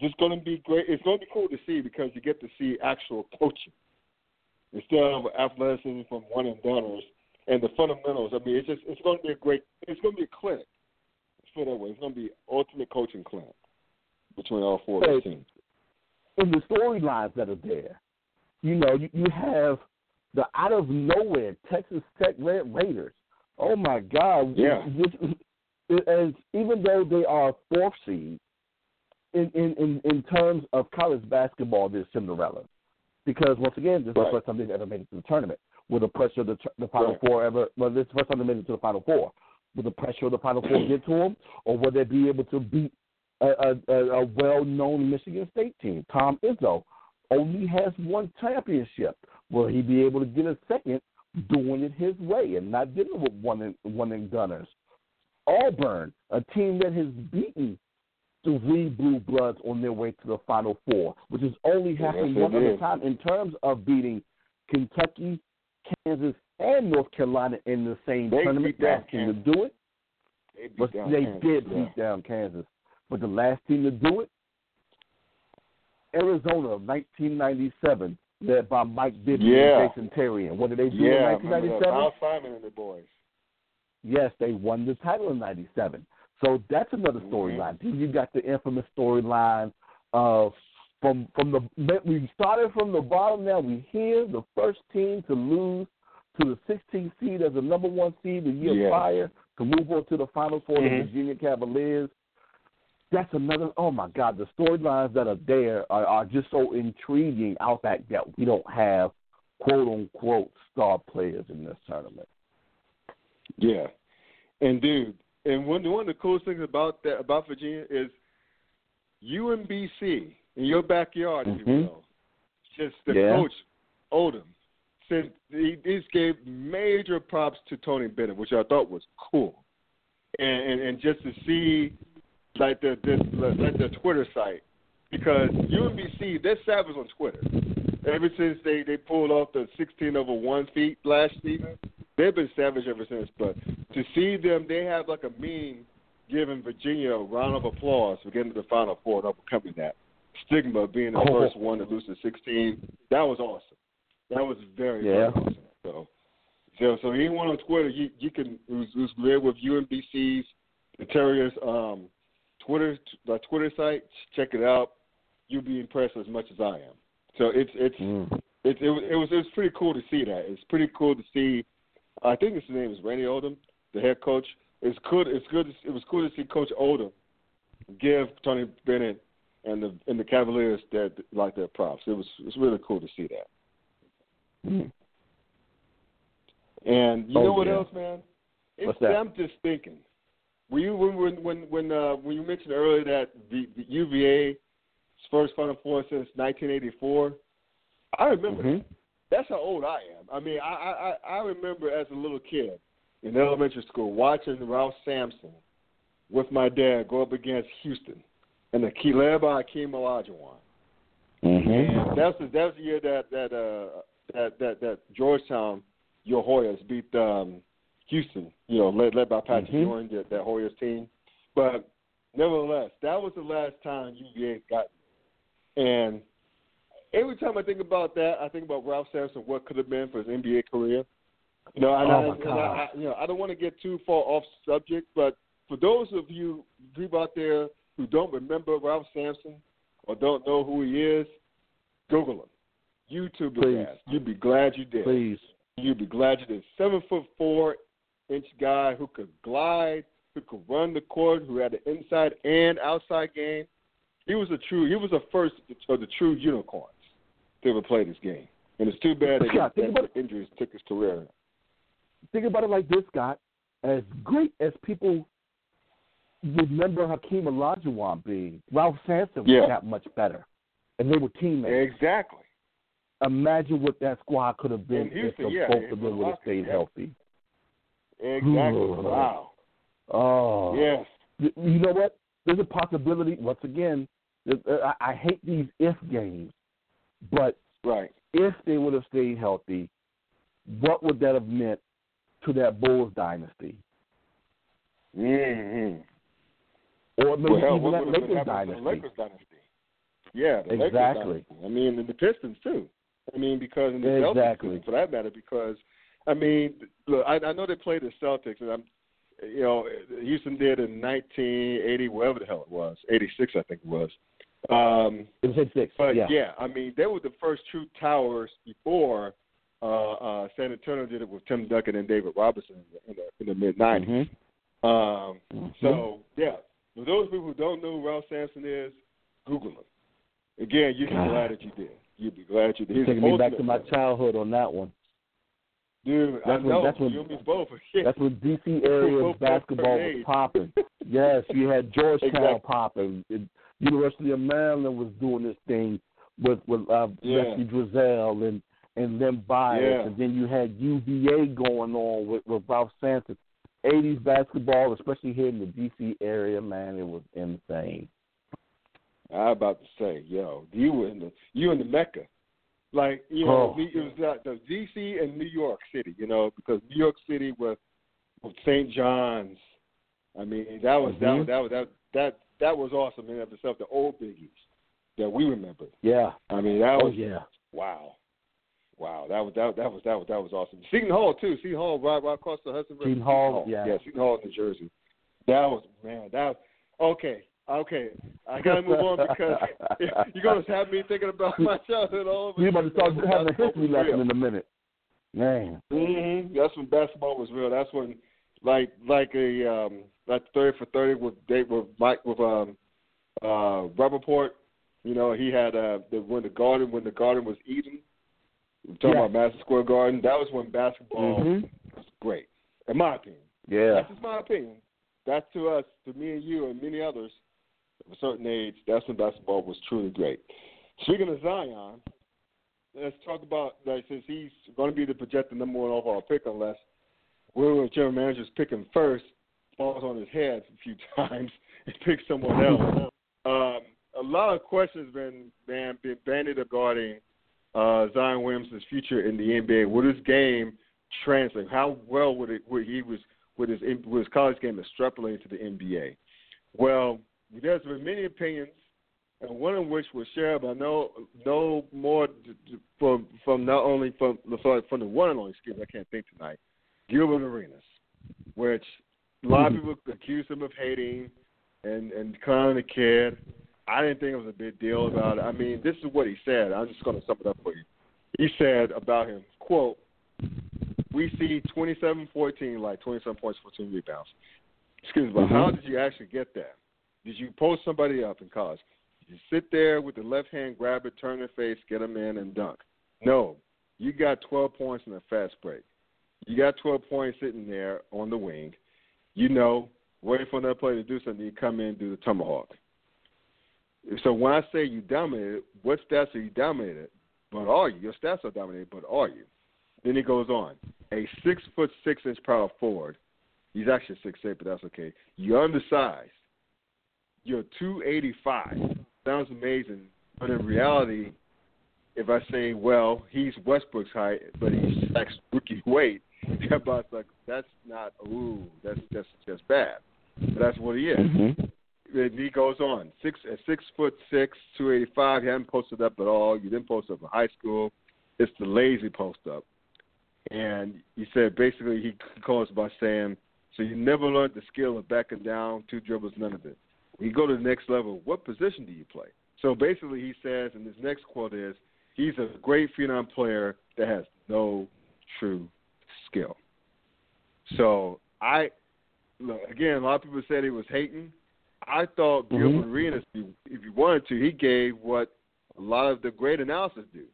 just going to be great. It's going to be cool to see because you get to see actual coaching instead of athleticism from one and doneers and the fundamentals. I mean, it's just it's going to be a great. It's going to be a clinic. Let's put it that way. It's going to be ultimate coaching clinic between all four of Hey, those teams. In the storylines that are there, you know, you, you have the out of nowhere Texas Tech Red Raiders. Oh my God! Yeah. As even though they are fourth seed in, in in in terms of college basketball, they're Cinderella. Because once again, this is Right. the first time they've ever made it to the tournament. with the pressure of the the Final Right. Four ever? Well, this is the first time they made it to the Final Four. Will the pressure of the Final Four (clears throat) get to them, or will they be able to beat a, a, a well-known Michigan State team? Tom Izzo only has one championship. Will he be able to get a second doing it his way and not dealing with one and one and gunners? Auburn, a team that has beaten three Blue Bloods on their way to the Final Four, which has only happened Yes, one other time in terms of beating Kentucky, Kansas, and North Carolina in the same They tournament. beat down Last team to do it, They, beat they Kansas, did yeah. beat down Kansas. But the last team to do it, Arizona, 1997, led by Mike Bibby Yeah. and Jason Terry. And what did they do Yeah, in remember that. 1997? Al Simon and the boys. Yes, they won the title in '97. So that's another Mhm. storyline. Then you got the infamous storyline of from from the we started from the bottom. Now we here, the first team to lose to the 16th seed as the number one seed the year Yes. prior to move on to the Final 4 Mhm. the Virginia Cavaliers. That's another. Oh my God, the storylines that are there are, are just so intriguing. Out that that we don't have quote unquote star players in this tournament. Yeah, and dude, and one one of the coolest things about that about Virginia is UMBC in your backyard, if you Mhm. will. Just the Yeah. coach Odom said he just gave major props to Tony Bennett, which I thought was cool, and and, and just to see like their the like the Twitter site because UMBC they're savage on Twitter. Ever since they they pulled off the 16 over one feet last season, they've been savage ever since. But to see them, they have like a meme giving Virginia a round of applause for getting to the Final Four and overcoming that stigma of being the Oh. first one to lose to 16. That was awesome. That was very Yeah. very awesome. So, so so anyone on Twitter, you you can who's, who's familiar with UMBC's the Terriers um, Twitter the Twitter site, check it out. You'll be impressed as much as I am. So it's it's Mm. it, it was it was it was pretty cool to see that. It's pretty cool to see. I think his name is Randy Odom, the head coach. It's good. It's good. to- It was cool to see Coach Odom give Tony Bennett and the and the Cavaliers that like their props. It was it was really cool to see that. Mm. And you Oh, know what yeah. else, man? It's, What's that? I'm just thinking. Were you when when when when uh, when you mentioned earlier that the, the UVA's first Final Four since 1984? I remember that. Mhm. That's how old I am. I mean, I, I I remember as a little kid in elementary school watching Ralph Sampson with my dad go up against Houston, and the key led by Akeem Olajuwon. And that's the that's the year that that uh that that that Georgetown your Hoyas beat um Houston, you know, led led by Patrick Mhm. Ewing, that, that Hoyas team. But nevertheless, that was the last time UVA got and every time I think about that, I think about Ralph Sampson, what could have been for his NBA career. You know, and, Oh, I, and I, I, you know, I don't want to get too far off subject, but for those of you people out there who don't remember Ralph Sampson or don't know who he is, Google him. YouTube Please. ass. You'd be glad you did. Please. You'd be glad you did. Seven foot four inch guy who could glide, who could run the court, who had an inside and outside game. He was a true. He was the first of the true unicorns to ever play this game. And it's too bad that, Scott, think that about- the injuries took his career. Think about it like this, Scott. As great as people remember Hakeem Olajuwon being, Ralph Sampson Yeah. was that much better, and they were teammates. Exactly. Imagine what that squad could have been Houston, if the yeah, both of them would have stayed yeah. healthy. Exactly. Ooh. Wow. Oh, Yes. You know what? There's a possibility. Once again, uh, I I hate these if games, but Right. if they would have stayed healthy, what would that have meant to that Bulls dynasty, Mm-hmm. or maybe well, even that Lakers dynasty? the Lakers dynasty? Yeah, Exactly. Lakers dynasty. I mean, and the Pistons too. I mean, because in the Exactly. Celtics, for that matter, because I mean, look, I, I know they played the Celtics, and I'm, you know, Houston did in 1980, whatever the hell it was, 86, I think it was. Um, It was at six. but yeah. yeah. I mean, they were the first true towers before uh, uh, San Antonio did it with Tim Duncan and David Robinson in the, in the mid 90s. Mhm. Um, Mhm. so yeah, for those people who don't know who Ralph Sampson is, Google him. Again, you'd be God. glad that you did. You'd be glad you did. He's taking me back to my player. childhood on that one. Dude, I That's when- know. that's when- you and me both. (laughs) That's when DC area basketball was popping. (laughs) Yes, you had Georgetown Exactly. popping. It- University of Maryland was doing this thing with with uh, Yeah. Lefty Driesell and and Len Bias, Yeah. and then you had UVA going on with, with Ralph Sampson. '80s basketball, especially here in the DC area, man, it was insane. I about to say, yo, you were in the you in the mecca, like you know, Oh. it was uh, the DC and New York City, you know, because New York City was with St. John's. I mean, that was that Mhm. was that was that that that was awesome in and of itself. The old biggies that we remember. Yeah. I mean, that Oh was yeah. wow, wow. That was that that was that was that was awesome. Seton Hall too. Seton Hall right right across the Hudson River. Seton Hall, yeah. yeah, Seton Hall, New Jersey. That was man. That okay. Okay, I (laughs) gotta move on because (laughs) you're gonna have me thinking about (laughs) my childhood all over. You're about to start having a history lesson real. in a minute. Man. hmm That's when basketball was real. That's when, like, like a um, like thirty for thirty with Dave with Mike with um, uh, Rapaport. You know, he had uh, the, when the garden when the garden was Eden. We're talking Yeah. about Madison Square Garden. That was when basketball Mhm. was great, in my opinion. Yeah. That's just my opinion. That's to us, to me and you and many others a certain age. That's when basketball was truly great. Speaking of Zion, let's talk about like since he's going to be the projected number one overall pick, unless we're general managers pick him first, falls on his head a few (laughs) times and picks someone else. Um, a lot of questions been been, been bandied regarding uh, Zion Williams' future in the NBA. Would his game translate? How well would it would he was with his with his college game extrapolated to the NBA? Well, there's been many opinions, and one of which was shared by no no more from from not only from from from the one and only excuse me, I can't think tonight, Gilbert Arenas, which a lot of mm-hmm. people accuse him of hating and and clowning the kid. I didn't think it was a big deal about it. I mean, this is what he said. I'm just going to sum it up for you. He said about him, quote, we see 27-14, like 27 points, 14 rebounds. Excuse me, but how mm-hmm. did you actually get that? Did you post somebody up in college? Did you sit there with the left hand, grab it, turn their face, get them in, and dunk? No. You got 12 points in a fast break. You got 12 points sitting there on the wing. You know, waiting for another player to do something, you come in and do the tomahawk. So when I say you dominated, what stats are you dominated? But are you? Your stats are dominated, but are you? Then he goes on. A six foot six inch power forward. He's actually six eight, but that's okay. You're undersized. You're two eighty five. Sounds amazing, but in reality, if I say, well, he's Westbrook's height, but he's Shaq's rookie weight, (laughs) everybody's like, that's not. Ooh, that's that's just bad. But that's what he is. Mm-hmm. And he goes on. Six at six foot six, two eighty five. You haven't posted up at all. You didn't post up in high school. It's the lazy post up. And he said basically he (laughs) calls by saying, So you never learned the skill of backing down, two dribbles, none of it. You go to the next level, what position do you play? So basically he says and his next quote is, He's a great phenom player that has no true skill. So I look again, a lot of people said he was hating. I thought Mhm. Gilbert Arenas, if you- if you wanted to, he gave what a lot of the great analysis do,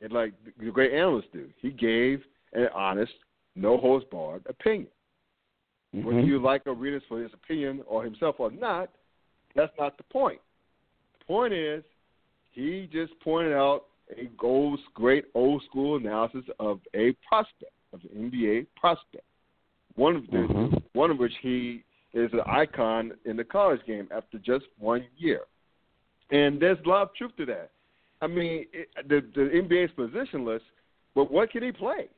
and like the great analysts do. He gave an honest, no holds barred opinion. Whether Mm-hmm. you like Arenas for his opinion or himself or not, that's not the point. The point is, he just pointed out a old, great old school analysis of a prospect, of an NBA prospect. One of the, Mhm. one of which he is an icon in the college game after just one year. And there's a lot of truth to that. I mean, it, the the NBA's positionless, but what can he play?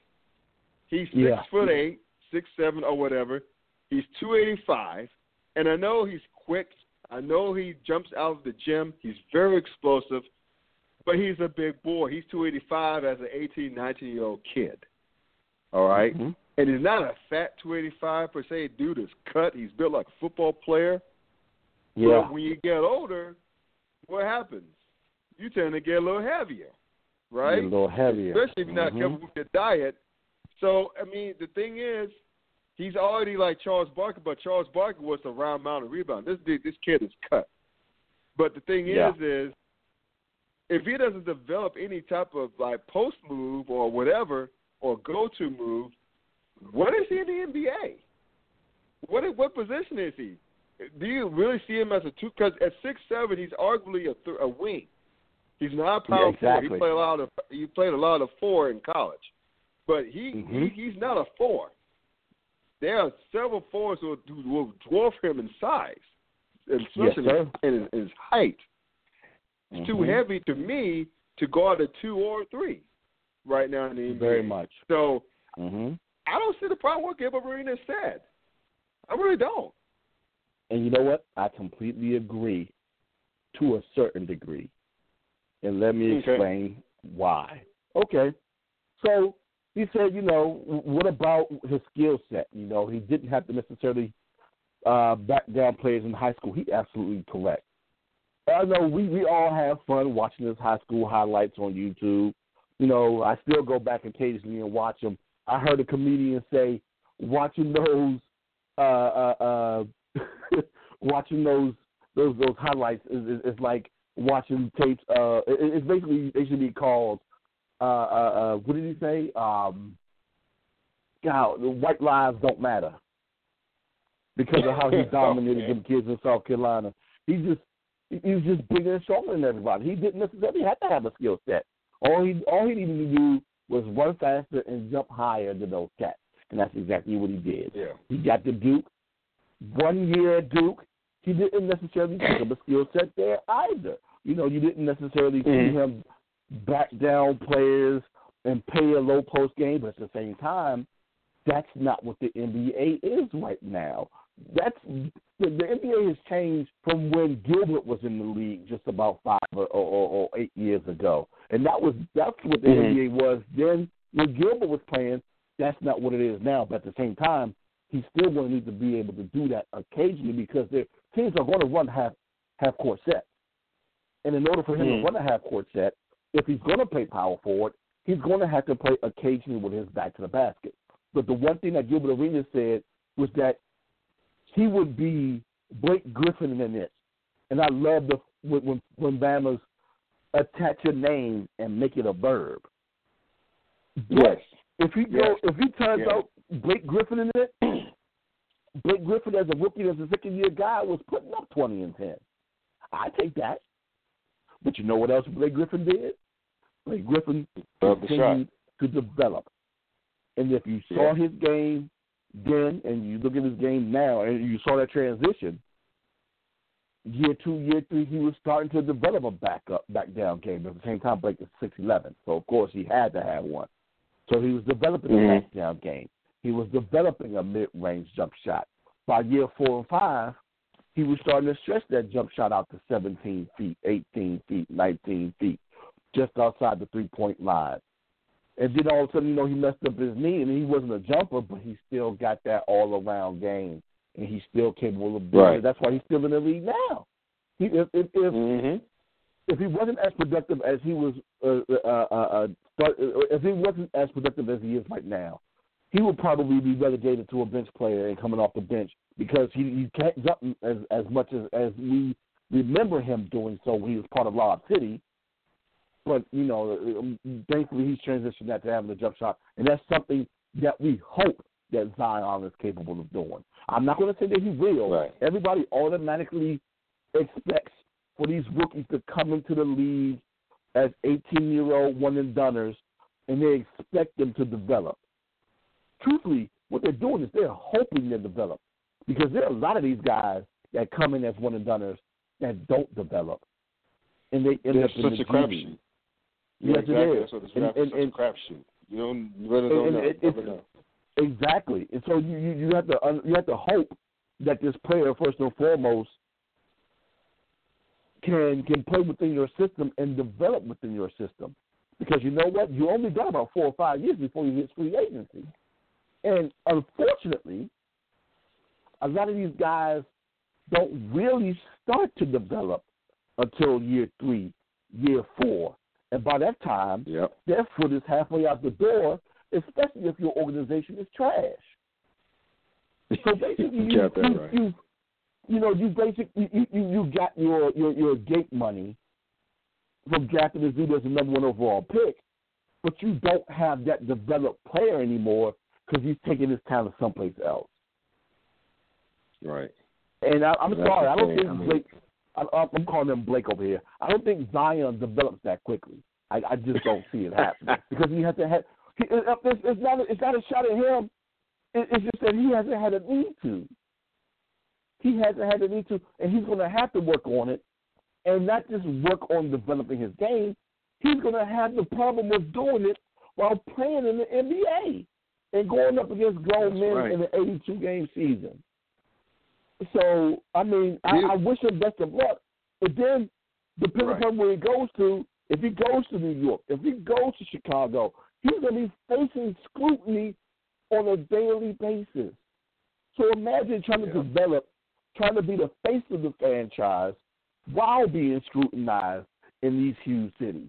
He's six Yeah. foot eight, six seven or whatever. He's two eighty five, and I know he's quick. I know he jumps out of the gym. He's very explosive, but he's a big boy. He's two eighty five as an 18, 19 year old kid. All right? Mhm. and he's not a fat 285 per se. Dude is cut. He's built like a football player. Yeah. But when you get older, what happens? You tend to get a little heavier, right? Get a little heavier. Especially if you're not Mhm. careful with your diet. So, I mean, the thing is, he's already like Charles Barkley, but Charles Barkley was a round mountain rebound. This dude, this kid is cut. But the thing Yeah. is, is if he doesn't develop any type of like post move or whatever or go to move, what is he in the NBA? What what position is he? Do you really see him as a two? Because at six seven, he's arguably a, th- a wing. He's not a power Yeah, exactly. He played a lot of he played a lot of four in college, but he, Mhm. he he's not a four. There are several forwards who, will dwarf him in size, especially Yes, in, his, in his height. It's too Mhm. heavy to me to guard a two or a three right now in the NBA. Very much. So hmm I don't see the problem what Gilbert Arenas said. I really don't. And you know what? I completely agree to a certain degree. And let me Okay. explain why. Okay. So he said, you know, what about his skill set? You know, he didn't have to necessarily uh, back down players in high school. He absolutely correct. I know we, we all have fun watching his high school highlights on YouTube. You know, I still go back occasionally and watch them. I heard a comedian say, watching those uh, uh, uh, (laughs) watching those those those highlights is, is, is like watching tapes. Uh, it, it's basically they should be called. Uh, uh, uh, what did he say? Um, God, the white lives don't matter because of how he (laughs) dominated Okay. them kids in South Carolina. He just he was just bigger and stronger than everybody. He didn't necessarily have to have a skill set. All he all he needed to do was run faster and jump higher than those cats, and that's exactly what he did. Yeah. He got the Duke. One year at Duke, he didn't necessarily pick up a skill set there either. You know, you didn't necessarily see Mhm. him back down players and pay a low post game, but at the same time, that's not what the NBA is right now. That's the, the NBA has changed from when Gilbert was in the league just about five or, or, or eight years ago, and that was that's what the Mhm. NBA was then when Gilbert was playing. That's not what it is now. But at the same time, he's still going to need to be able to do that occasionally because their teams are going to run half half court sets, and in order for him Mhm. to run a half court set, if he's going to play power forward, he's going to have to play occasionally with his back to the basket. But the one thing that Gilbert Arenas said was that he would be Blake Griffin in this. And I love the when when, Bama's attach a name and make it a verb. Yes. If he go, Yes. if he turns Yeah. out Blake Griffin in it, (clears throat) Blake Griffin as a rookie, as a second year guy, was putting up twenty and ten. I take that. But you know what else Blake Griffin did? Blake Griffin continued to develop. And if you saw Yeah. his game then and you look at his game now and you saw that transition, year two, year three, he was starting to develop a back up, back down game. But at the same time, Blake is six eleven, so of course he had to have one. So he was developing Mhm. a back down game. He was developing a mid range jump shot. By year four and five, he was starting to stretch that jump shot out to 17 feet, 18 feet, 19 feet, just outside the three point line. And then all of a sudden, you know, he messed up his knee, and he wasn't a jumper, but he still got that all around game, and he's still capable of doing Right. it. That's why he's still in the league now. He, if if if, Mm-hmm. if he wasn't as productive as he was, uh, uh, uh, uh, start, if he wasn't as productive as he is right now, he would probably be relegated to a bench player and coming off the bench because he, he can't jump as as much as as we remember him doing. So when he was part of Lob City, but you know, um, thankfully he's transitioned that to having a jump shot, and that's something that we hope that Zion is capable of doing. I'm not going to say that he will. Right. Everybody automatically expects for these rookies to come into the league as 18 year old one and doners, and they expect them to develop. Truthfully, what they're doing is they're hoping they develop because there are a lot of these guys that come in as one and doners that don't develop, and they end It's up in such the a crapshoot. Yeah, Yes, exactly. That's what it's, And- and- such a crapshoot. You don't you really don't And- know. it- Never know. Exactly, and so you you, you have to you have to hope that this player first and foremost can can play within your system and develop within your system, because you know what you only got about four or five years before you hit free agency, and unfortunately, a lot of these guys don't really start to develop until year three, year four, and by that time Yep. their foot is halfway out the door, especially if your organization is trash. So basically, (laughs) You you, got that you, right. you, you know, you basically you, you, you got your, your your gate money from drafting this dude as the number one overall pick, but you don't have that developed player anymore because he's taking his talent someplace else. Right. And I, I'm That's sorry, I don't think I mean- Blake. I, I'm calling him Blake over here. I don't think Zion develops that quickly. I, I just don't see it happening (laughs) because he has to have. he- It's, it's not. It's not a shot at him. It, it's just that he hasn't had a need to. He hasn't had a need to, and he's going to have to work on it, and not just work on developing his game. He's going to have the problem of doing it while playing in the NBA and going up against grown That's men right. in an 82 game season. So, I mean, I, I wish him best of luck. But then, depending Right. upon where he goes to, if he goes to New York, if he goes to Chicago, he's going to be facing scrutiny on a daily basis. So imagine trying to develop, trying to be the face of the franchise while being scrutinized in these huge cities.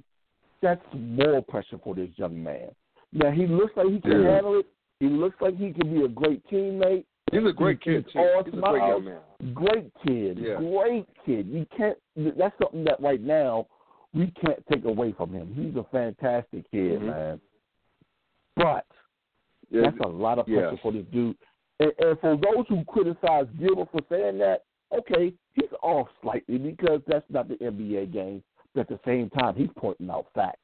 That's more pressure for this young man. Now he looks like he can Yeah. handle it. He looks like he can be a great teammate. He's a great He's kid too. all He's a great young man. Great kid, Yeah. great kid. You can't. That's something that right now we can't take away from him. He's a fantastic kid, Mhm. man. But Yeah, that's a lot of pressure yes. for this dude. And, and for those who criticize Gilbert for saying that, okay, he's off slightly because that's not the NBA game. But at the same time, he's pointing out facts.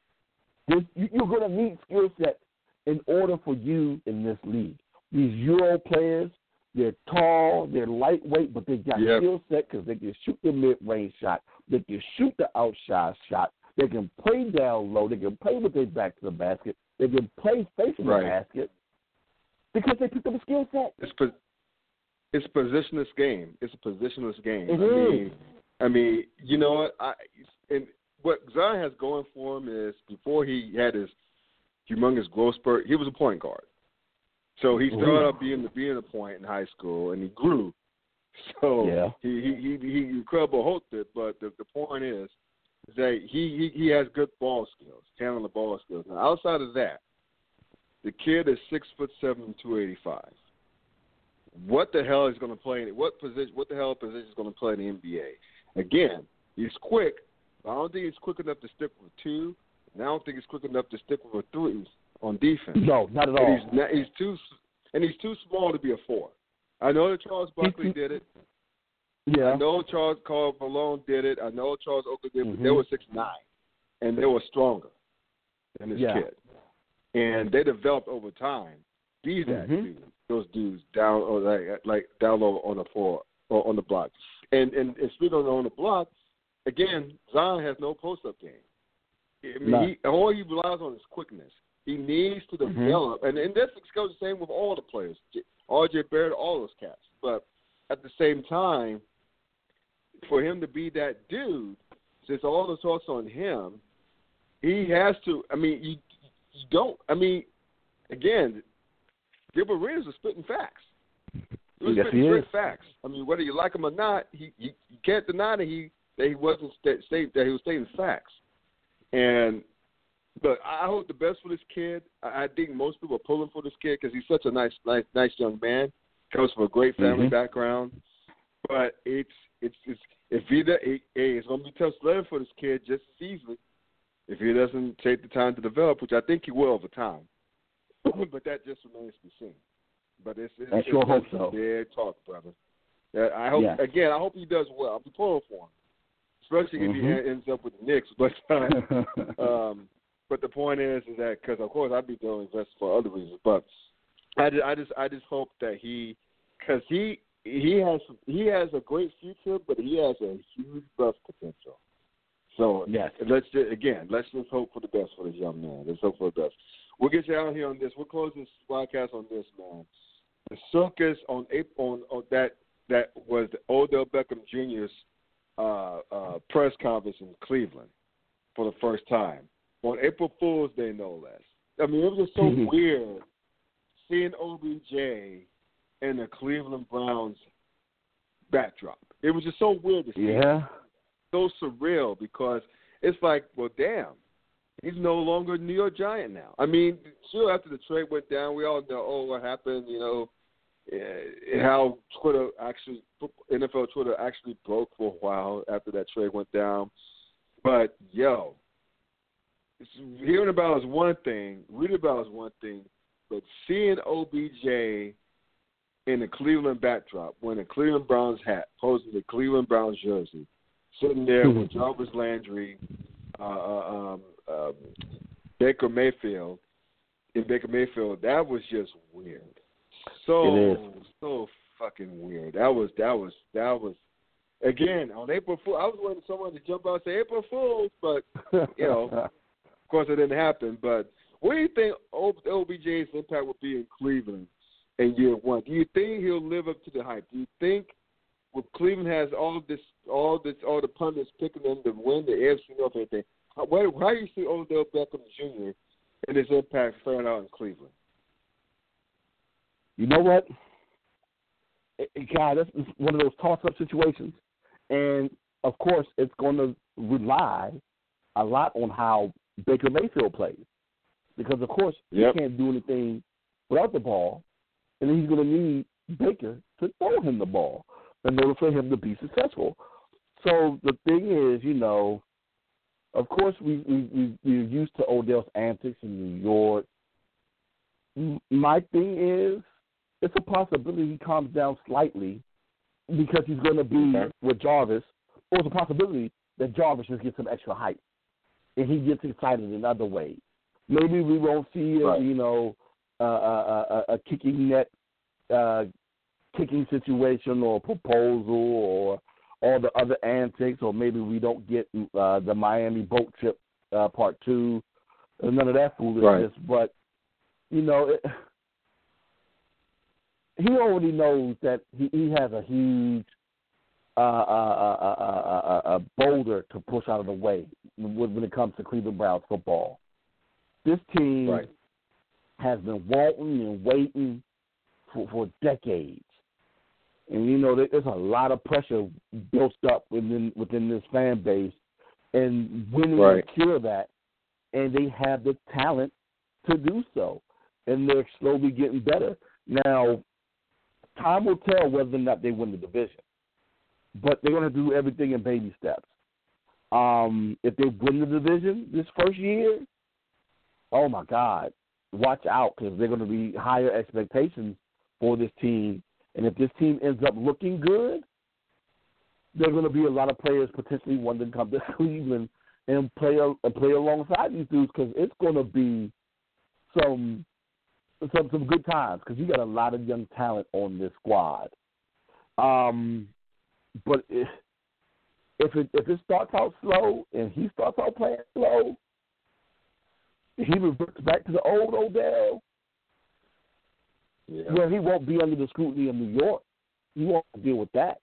This, you're going to need skill sets in order for you in this league. These Euro players, they're tall, they're lightweight, but they got Yep. skill set because they can shoot the mid-range shot, they can shoot the outside shot, they can play down low, they can play with their back to the basket, they can play facing Right. the basket because they picked up a skill set. It's po- it's a positionless game. It's a positionless game. It I is. mean, I mean, you know what? I and what Zion has going for him is before he had his humongous growth spurt, he was a point guard. So he started Ooh. out being the being a point in high school, and he grew. (laughs) So Yeah. he he he he incredible hoped it, but the the point is that he he he has good ball skills, handling the ball skills. Now outside of that, the kid is six foot seven, two eighty five. What the hell is going to play? in What position? What the hell position is going to play in the NBA? Again, he's quick. But I don't think he's quick enough to stick with a two, and I don't think he's quick enough to stick with a three on defense. No, not at all. And he's not, he's too and he's too small to be a four. I know that Charles Barkley did it. yeah. I know Charles Carl Malone did it. I know Charles Oakley did, it, but they were six nine, and they were stronger than this Yeah. kid. And they developed over time. Be that Mhm. dude, those dudes down or like like down low on the floor or on the block. And and, and speaking on on the block, again, Zion has no post up game. I mean, he, all he relies on is quickness. He needs to Mhm. develop, and and this goes the same with all the players, J- R.J. Barrett, all those cats. But at the same time, for him to be that dude, since all the talk's on him, he has to. I mean, you, you don't. I mean, again, Gilbert Arenas was spitting facts. He was Yes, spitting he is. facts. I mean, whether you like him or not, he you, you can't deny that he that he wasn't sta- state that he was stating facts. And but I hope the best for this kid. I, I think most people are pulling for this kid because he's such a nice, nice, nice young man. Comes from a great family Mhm. background. But it's it's it's if he it, it's gonna be tough sledding for this kid just as easily if he doesn't take the time to develop, which I think he will over time. (clears throat) but that just remains to be seen. But it's it's, I it's sure hope so. Big talk, brother. I hope again. I hope he does well. I'll be pulling for him, especially if he Mhm. en- ends up with the Knicks. But (laughs) uh, um, but the point is, is that because of course I'd be doing invest for other reasons, but I just, I just, I just hope that he, because he, he has, he has a great future, but he has a huge bust potential. So Yes. let's just, again, let's just hope for the best for this young man. Let's hope for the best. We'll get you out here on this. We'll close this podcast on this, man. The circus on April on, on that that was the Odell Beckham Jr.'s uh, uh, press conference in Cleveland for the first time on April Fool's Day, no less. I mean, it was just so Mhm. weird seeing OBJ in the Cleveland Browns backdrop. It was just so weird to see yeah. so surreal because it's like, well, damn, he's no longer a New York Giant now. I mean, sure, after the trade went down, we all know, oh, what happened, you know, how Twitter actually, NFL Twitter actually broke for a while after that trade went down. But, yo, hearing about is one thing, reading about is one thing, but seeing OBJ in the Cleveland backdrop, wearing a Cleveland Browns hat, posing the Cleveland Browns jersey, sitting there with Jarvis Landry, uh, uh, um, um, Baker Mayfield, in Baker Mayfield, that was just weird. So so fucking weird. That was that was that was again on April Fool. I was waiting for someone to jump out and say April Fools, but You know. (laughs) of course it didn't happen. But what do you think O- OBJ's impact will be in Cleveland in year one? Do you think he'll live up to the hype? Do you think well, Cleveland has all this, all this, all the pundits picking them to win the AFC North and everything? How, where, how do you see Odell Beckham Jr. and his impact faring out in Cleveland? You know what? It- it- God, that's one of those toss-up situations, and of course, it's going to rely a lot on how Baker Mayfield plays, because of course Yep. he can't do anything without the ball, and he's going to need Baker to throw him the ball in order for him to be successful. So the thing is, you know, of course we we we we're used to Odell's antics in New York. My thing is, it's a possibility he calms down slightly because he's going to be Okay. with Jarvis, or it's a possibility that Jarvis just gets some extra hype and he gets excited in other ways. Maybe we won't see, a, Right. you know, a, a, a, a kicking net, uh, kicking situation or proposal or all the other antics, or maybe we don't get uh, the Miami boat trip uh, part two, none of that foolishness. But you know, it, he already knows that he, he has a huge uh, uh, uh, uh, uh, uh, boulder to push out of the way when, when it comes to Cleveland Browns football. This team Right. has been wanting and waiting for, for decades. And you know, there's a lot of pressure built up within within this fan base, and winning Right. to cure that, and they have the talent to do so, and they're slowly getting better. Now, time will tell whether or not they win the division, but they're going to do everything in baby steps. Um, if they win the division this first year, oh my God, watch out because they're going to be higher expectations for this team. And if this team ends up looking good, there are going to be a lot of players potentially wanting to come to (laughs) Cleveland and play a, and play alongside these dudes because it's going to be some some some good times because you got a lot of young talent on this squad. Um, but if if it if it starts out slow and he starts out playing slow, he reverts back to the old Odell. Yeah. Well, he won't be under the scrutiny of New York. He won't deal with that.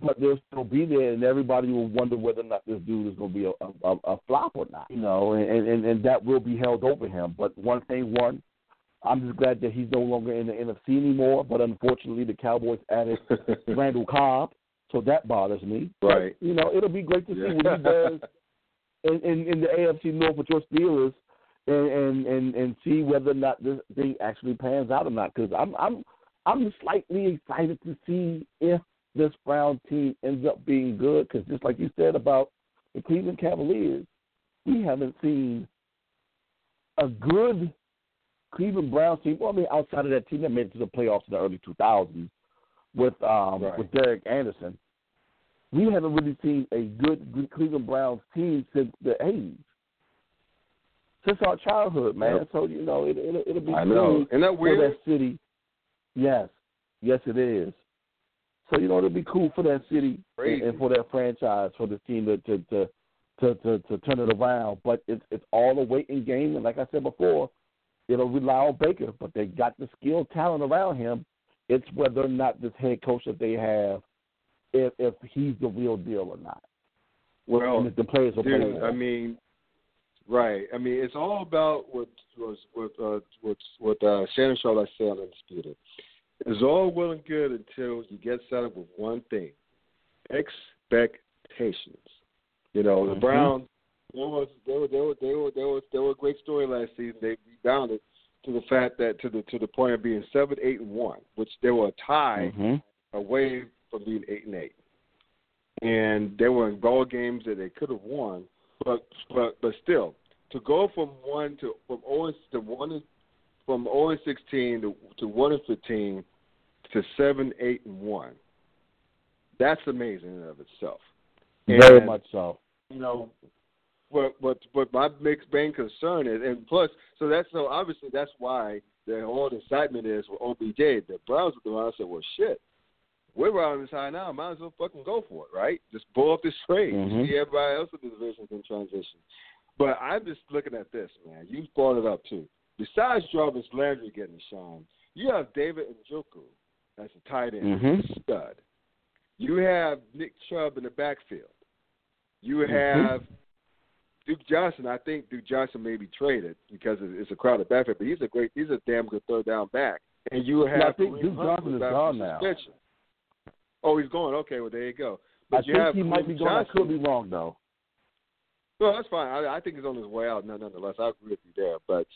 But they'll still be there, and everybody will wonder whether or not this dude is going to be a, a, a flop or not. You know, and, and and that will be held over him. But one thing, one, I'm just glad that he's no longer in the NFC anymore. But unfortunately, the Cowboys added (laughs) Randall Cobb, so that bothers me. Right. But, you know, it'll be great to see Yeah. what he does in, in in the AFC North with your Steelers, and and and and see whether or not this thing actually pans out or not. Because I'm I'm I'm slightly excited to see if this Brown team ends up being good. Because just like you said about the Cleveland Cavaliers, we haven't seen a good Cleveland Browns team. Well, I mean, outside of that team that made it to the playoffs in the early 2000s with um Right. with Derek Anderson, we haven't really seen a good, good Cleveland Browns team since the 80s. Since our childhood, man. Yep. So you know, it, it'll it'll be I cool know. Isn't that for that city. Yes, yes, it is. So you know, it'll be cool for that city and, and for that franchise, for this team to to to to, to, to turn it around. But it's it's all a waiting game, and like I said before, it'll rely on Baker. But they got the skilled talent around him. It's whether or not this head coach that they have, if if he's the real deal or not, Well, the players play. Dude, well. I mean, right. I mean, it's all about what was what uh, what what uh, Shannon Sharpe said on Undisputed. It's all well and good until you get set up with one thing: expectations. You know, the Mhm. Browns. There was they were they were they were they were they were a great story last season. They rebounded to the fact that to the to the point of being seven eight and one, which they were a tie Mhm. away from being eight and eight. And they were in ball games that they could have won, but but but still, to go from one to from zero to one from zero and sixteen to to one and fifteen to seven eight and one, that's amazing in and of itself. Very And, much so. You know, what what what my mixed main concern is, and plus, so that's so obviously that's why the whole excitement is with OBJ. The Browns were around and said, "Well, shit, we're riding this high now. Might as well fucking go for it, right? Just pull up this trade. Mhm. See everybody else in the division in transition." But I'm just looking at this, man. You brought it up too. Besides Jarvis Landry getting shine, you have David Njoku as a tight end, Mhm. stud. You have Nick Chubb in the backfield. You Mhm. have Duke Johnson. I think Duke Johnson may be traded because it's a crowded backfield, but he's a great, he's a damn good third down back. And you have Yeah, I think Duke Johnson is gone now. Oh, he's going. Okay, well there you go. I you think have he might be going. I could be wrong though. Well, that's fine. I, I think he's on his way out. No, nonetheless, I agree with you there. But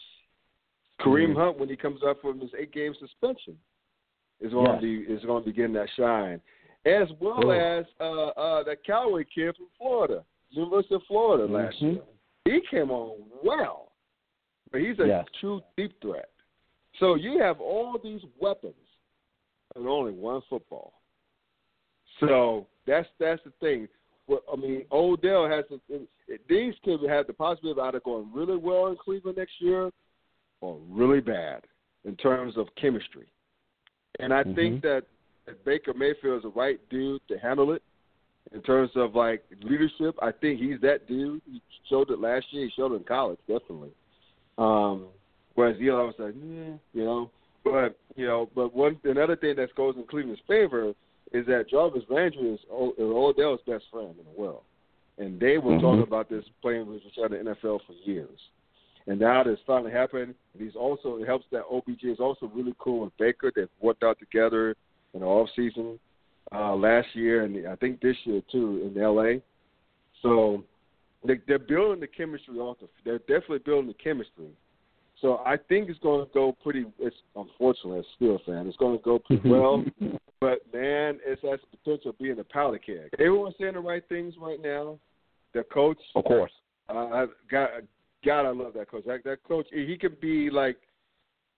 Kareem Mhm. Hunt, when he comes up from his eight-game suspension, is going Yes. to be is going to begin that shine, as well Oh. as uh, uh, that Callaway kid from Florida, University of Florida last Mhm. year. He came on well, but he's a Yes. true deep threat. So you have all these weapons and only one football. So that's that's the thing. Well, I mean, Odell has to, these kids have the possibility of either going really well in Cleveland next year or really bad in terms of chemistry. And I think that, that Baker Mayfield is the right dude to handle it in terms of like leadership. I think he's that dude. He showed it last year. He showed it in college, definitely. Um, whereas Eli was like, yeah, you know. But you know, but one another thing that goes in Cleveland's favor is that Jarvis Landry is O- Odell's best friend in the world, and they were Mhm. talking about this playing with each other in the NFL for years. And now that it's finally happened, and he's also it helps that OBJ is also really cool with Baker. They've worked out together in the off season uh, last year, and I think this year too in LA. So they, they're building the chemistry off the. They're definitely building the chemistry. So I think it's going to go pretty. It's unfortunately as a Steelers fan, it's going to go pretty (laughs) well. but man, it has the potential of being a powder keg. Everyone's saying the right things right now. The coach, Of course. uh, I got God, I love that coach. That, that coach, he could be like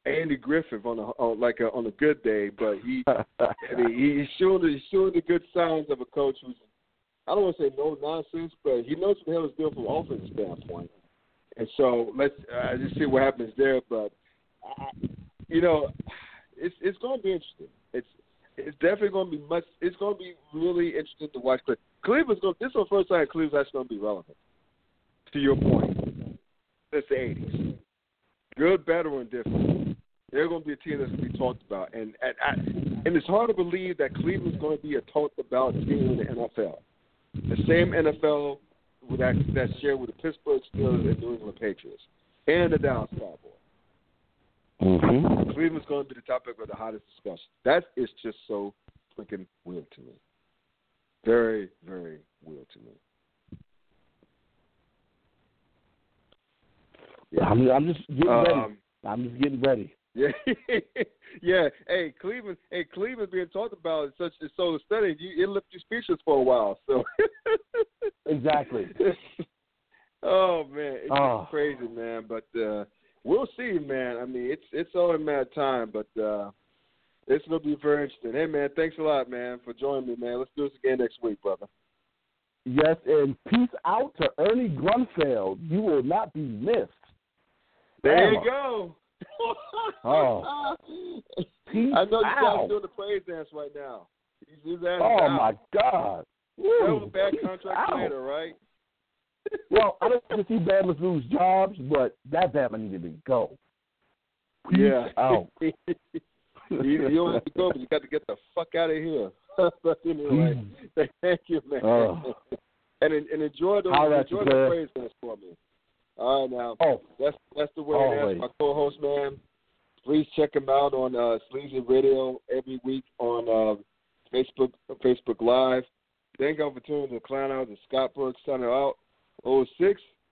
Andy Griffith on a on like a, on a good day, but he I mean, he's showing the, he's showing the good signs of a coach who's I don't want to say no nonsense, but he knows what the hell is doing from an offensive standpoint. And so let's uh, just see what happens there. But you know, it's it's going to be interesting. It's it's definitely going to be much. It's going to be really interesting to watch. Cle- Cleveland's going. This is the first time Cleveland's actually going to be relevant. To your point, since the '80s, good, better, or indifferent. They're going to be a team that's going to be talked about, and and, I, and it's hard to believe that Cleveland's going to be a talked about team in the NFL. The same NFL with that that's shared with the Pittsburgh Steelers and New England Patriots, and the Dallas Cowboys. Mhm. Cleveland's going to be the topic of the hottest discussion. That is just so freaking weird to me. Very, very weird to me. Yeah. I'm, I'm just getting ready. Um, I'm just getting ready. Yeah, (laughs) yeah. Hey, Cleveland. Hey, Cleveland being talked about is such is so stunning. You it left you speechless for a while. So (laughs) Exactly. (laughs) oh man, it's Oh. crazy, man. But uh we'll see, man. I mean, it's it's all a matter of time, but uh it's gonna be very interesting. Hey, man, thanks a lot, man, for joining me, man. Let's do this again next week, brother. Yes, and peace out to Ernie Grunfeld. You will not be missed. There you go. Oh. Peace I know you guys out. doing the praise dance right now. He's, he's asking Oh out. my God. That was Woo, a bad peace contract out. later, right? Well, I don't want to see Bama lose jobs, but that Bama needed to go. Peace yeah. out. (laughs) you, you don't have to go, but you got to get the fuck out of here. (laughs) but anyway, mm. thank you, man. Oh. and and enjoy the Holla at enjoy you, the Claire. praise dance for me. All right, now Oh, that's that's the way. Always. That's my co-host, man. Please check him out on uh, Sleazy Radio every week on uh, Facebook Facebook Live. Thank you for tuning to Clown Hours and Scott Brooks signing out. 06.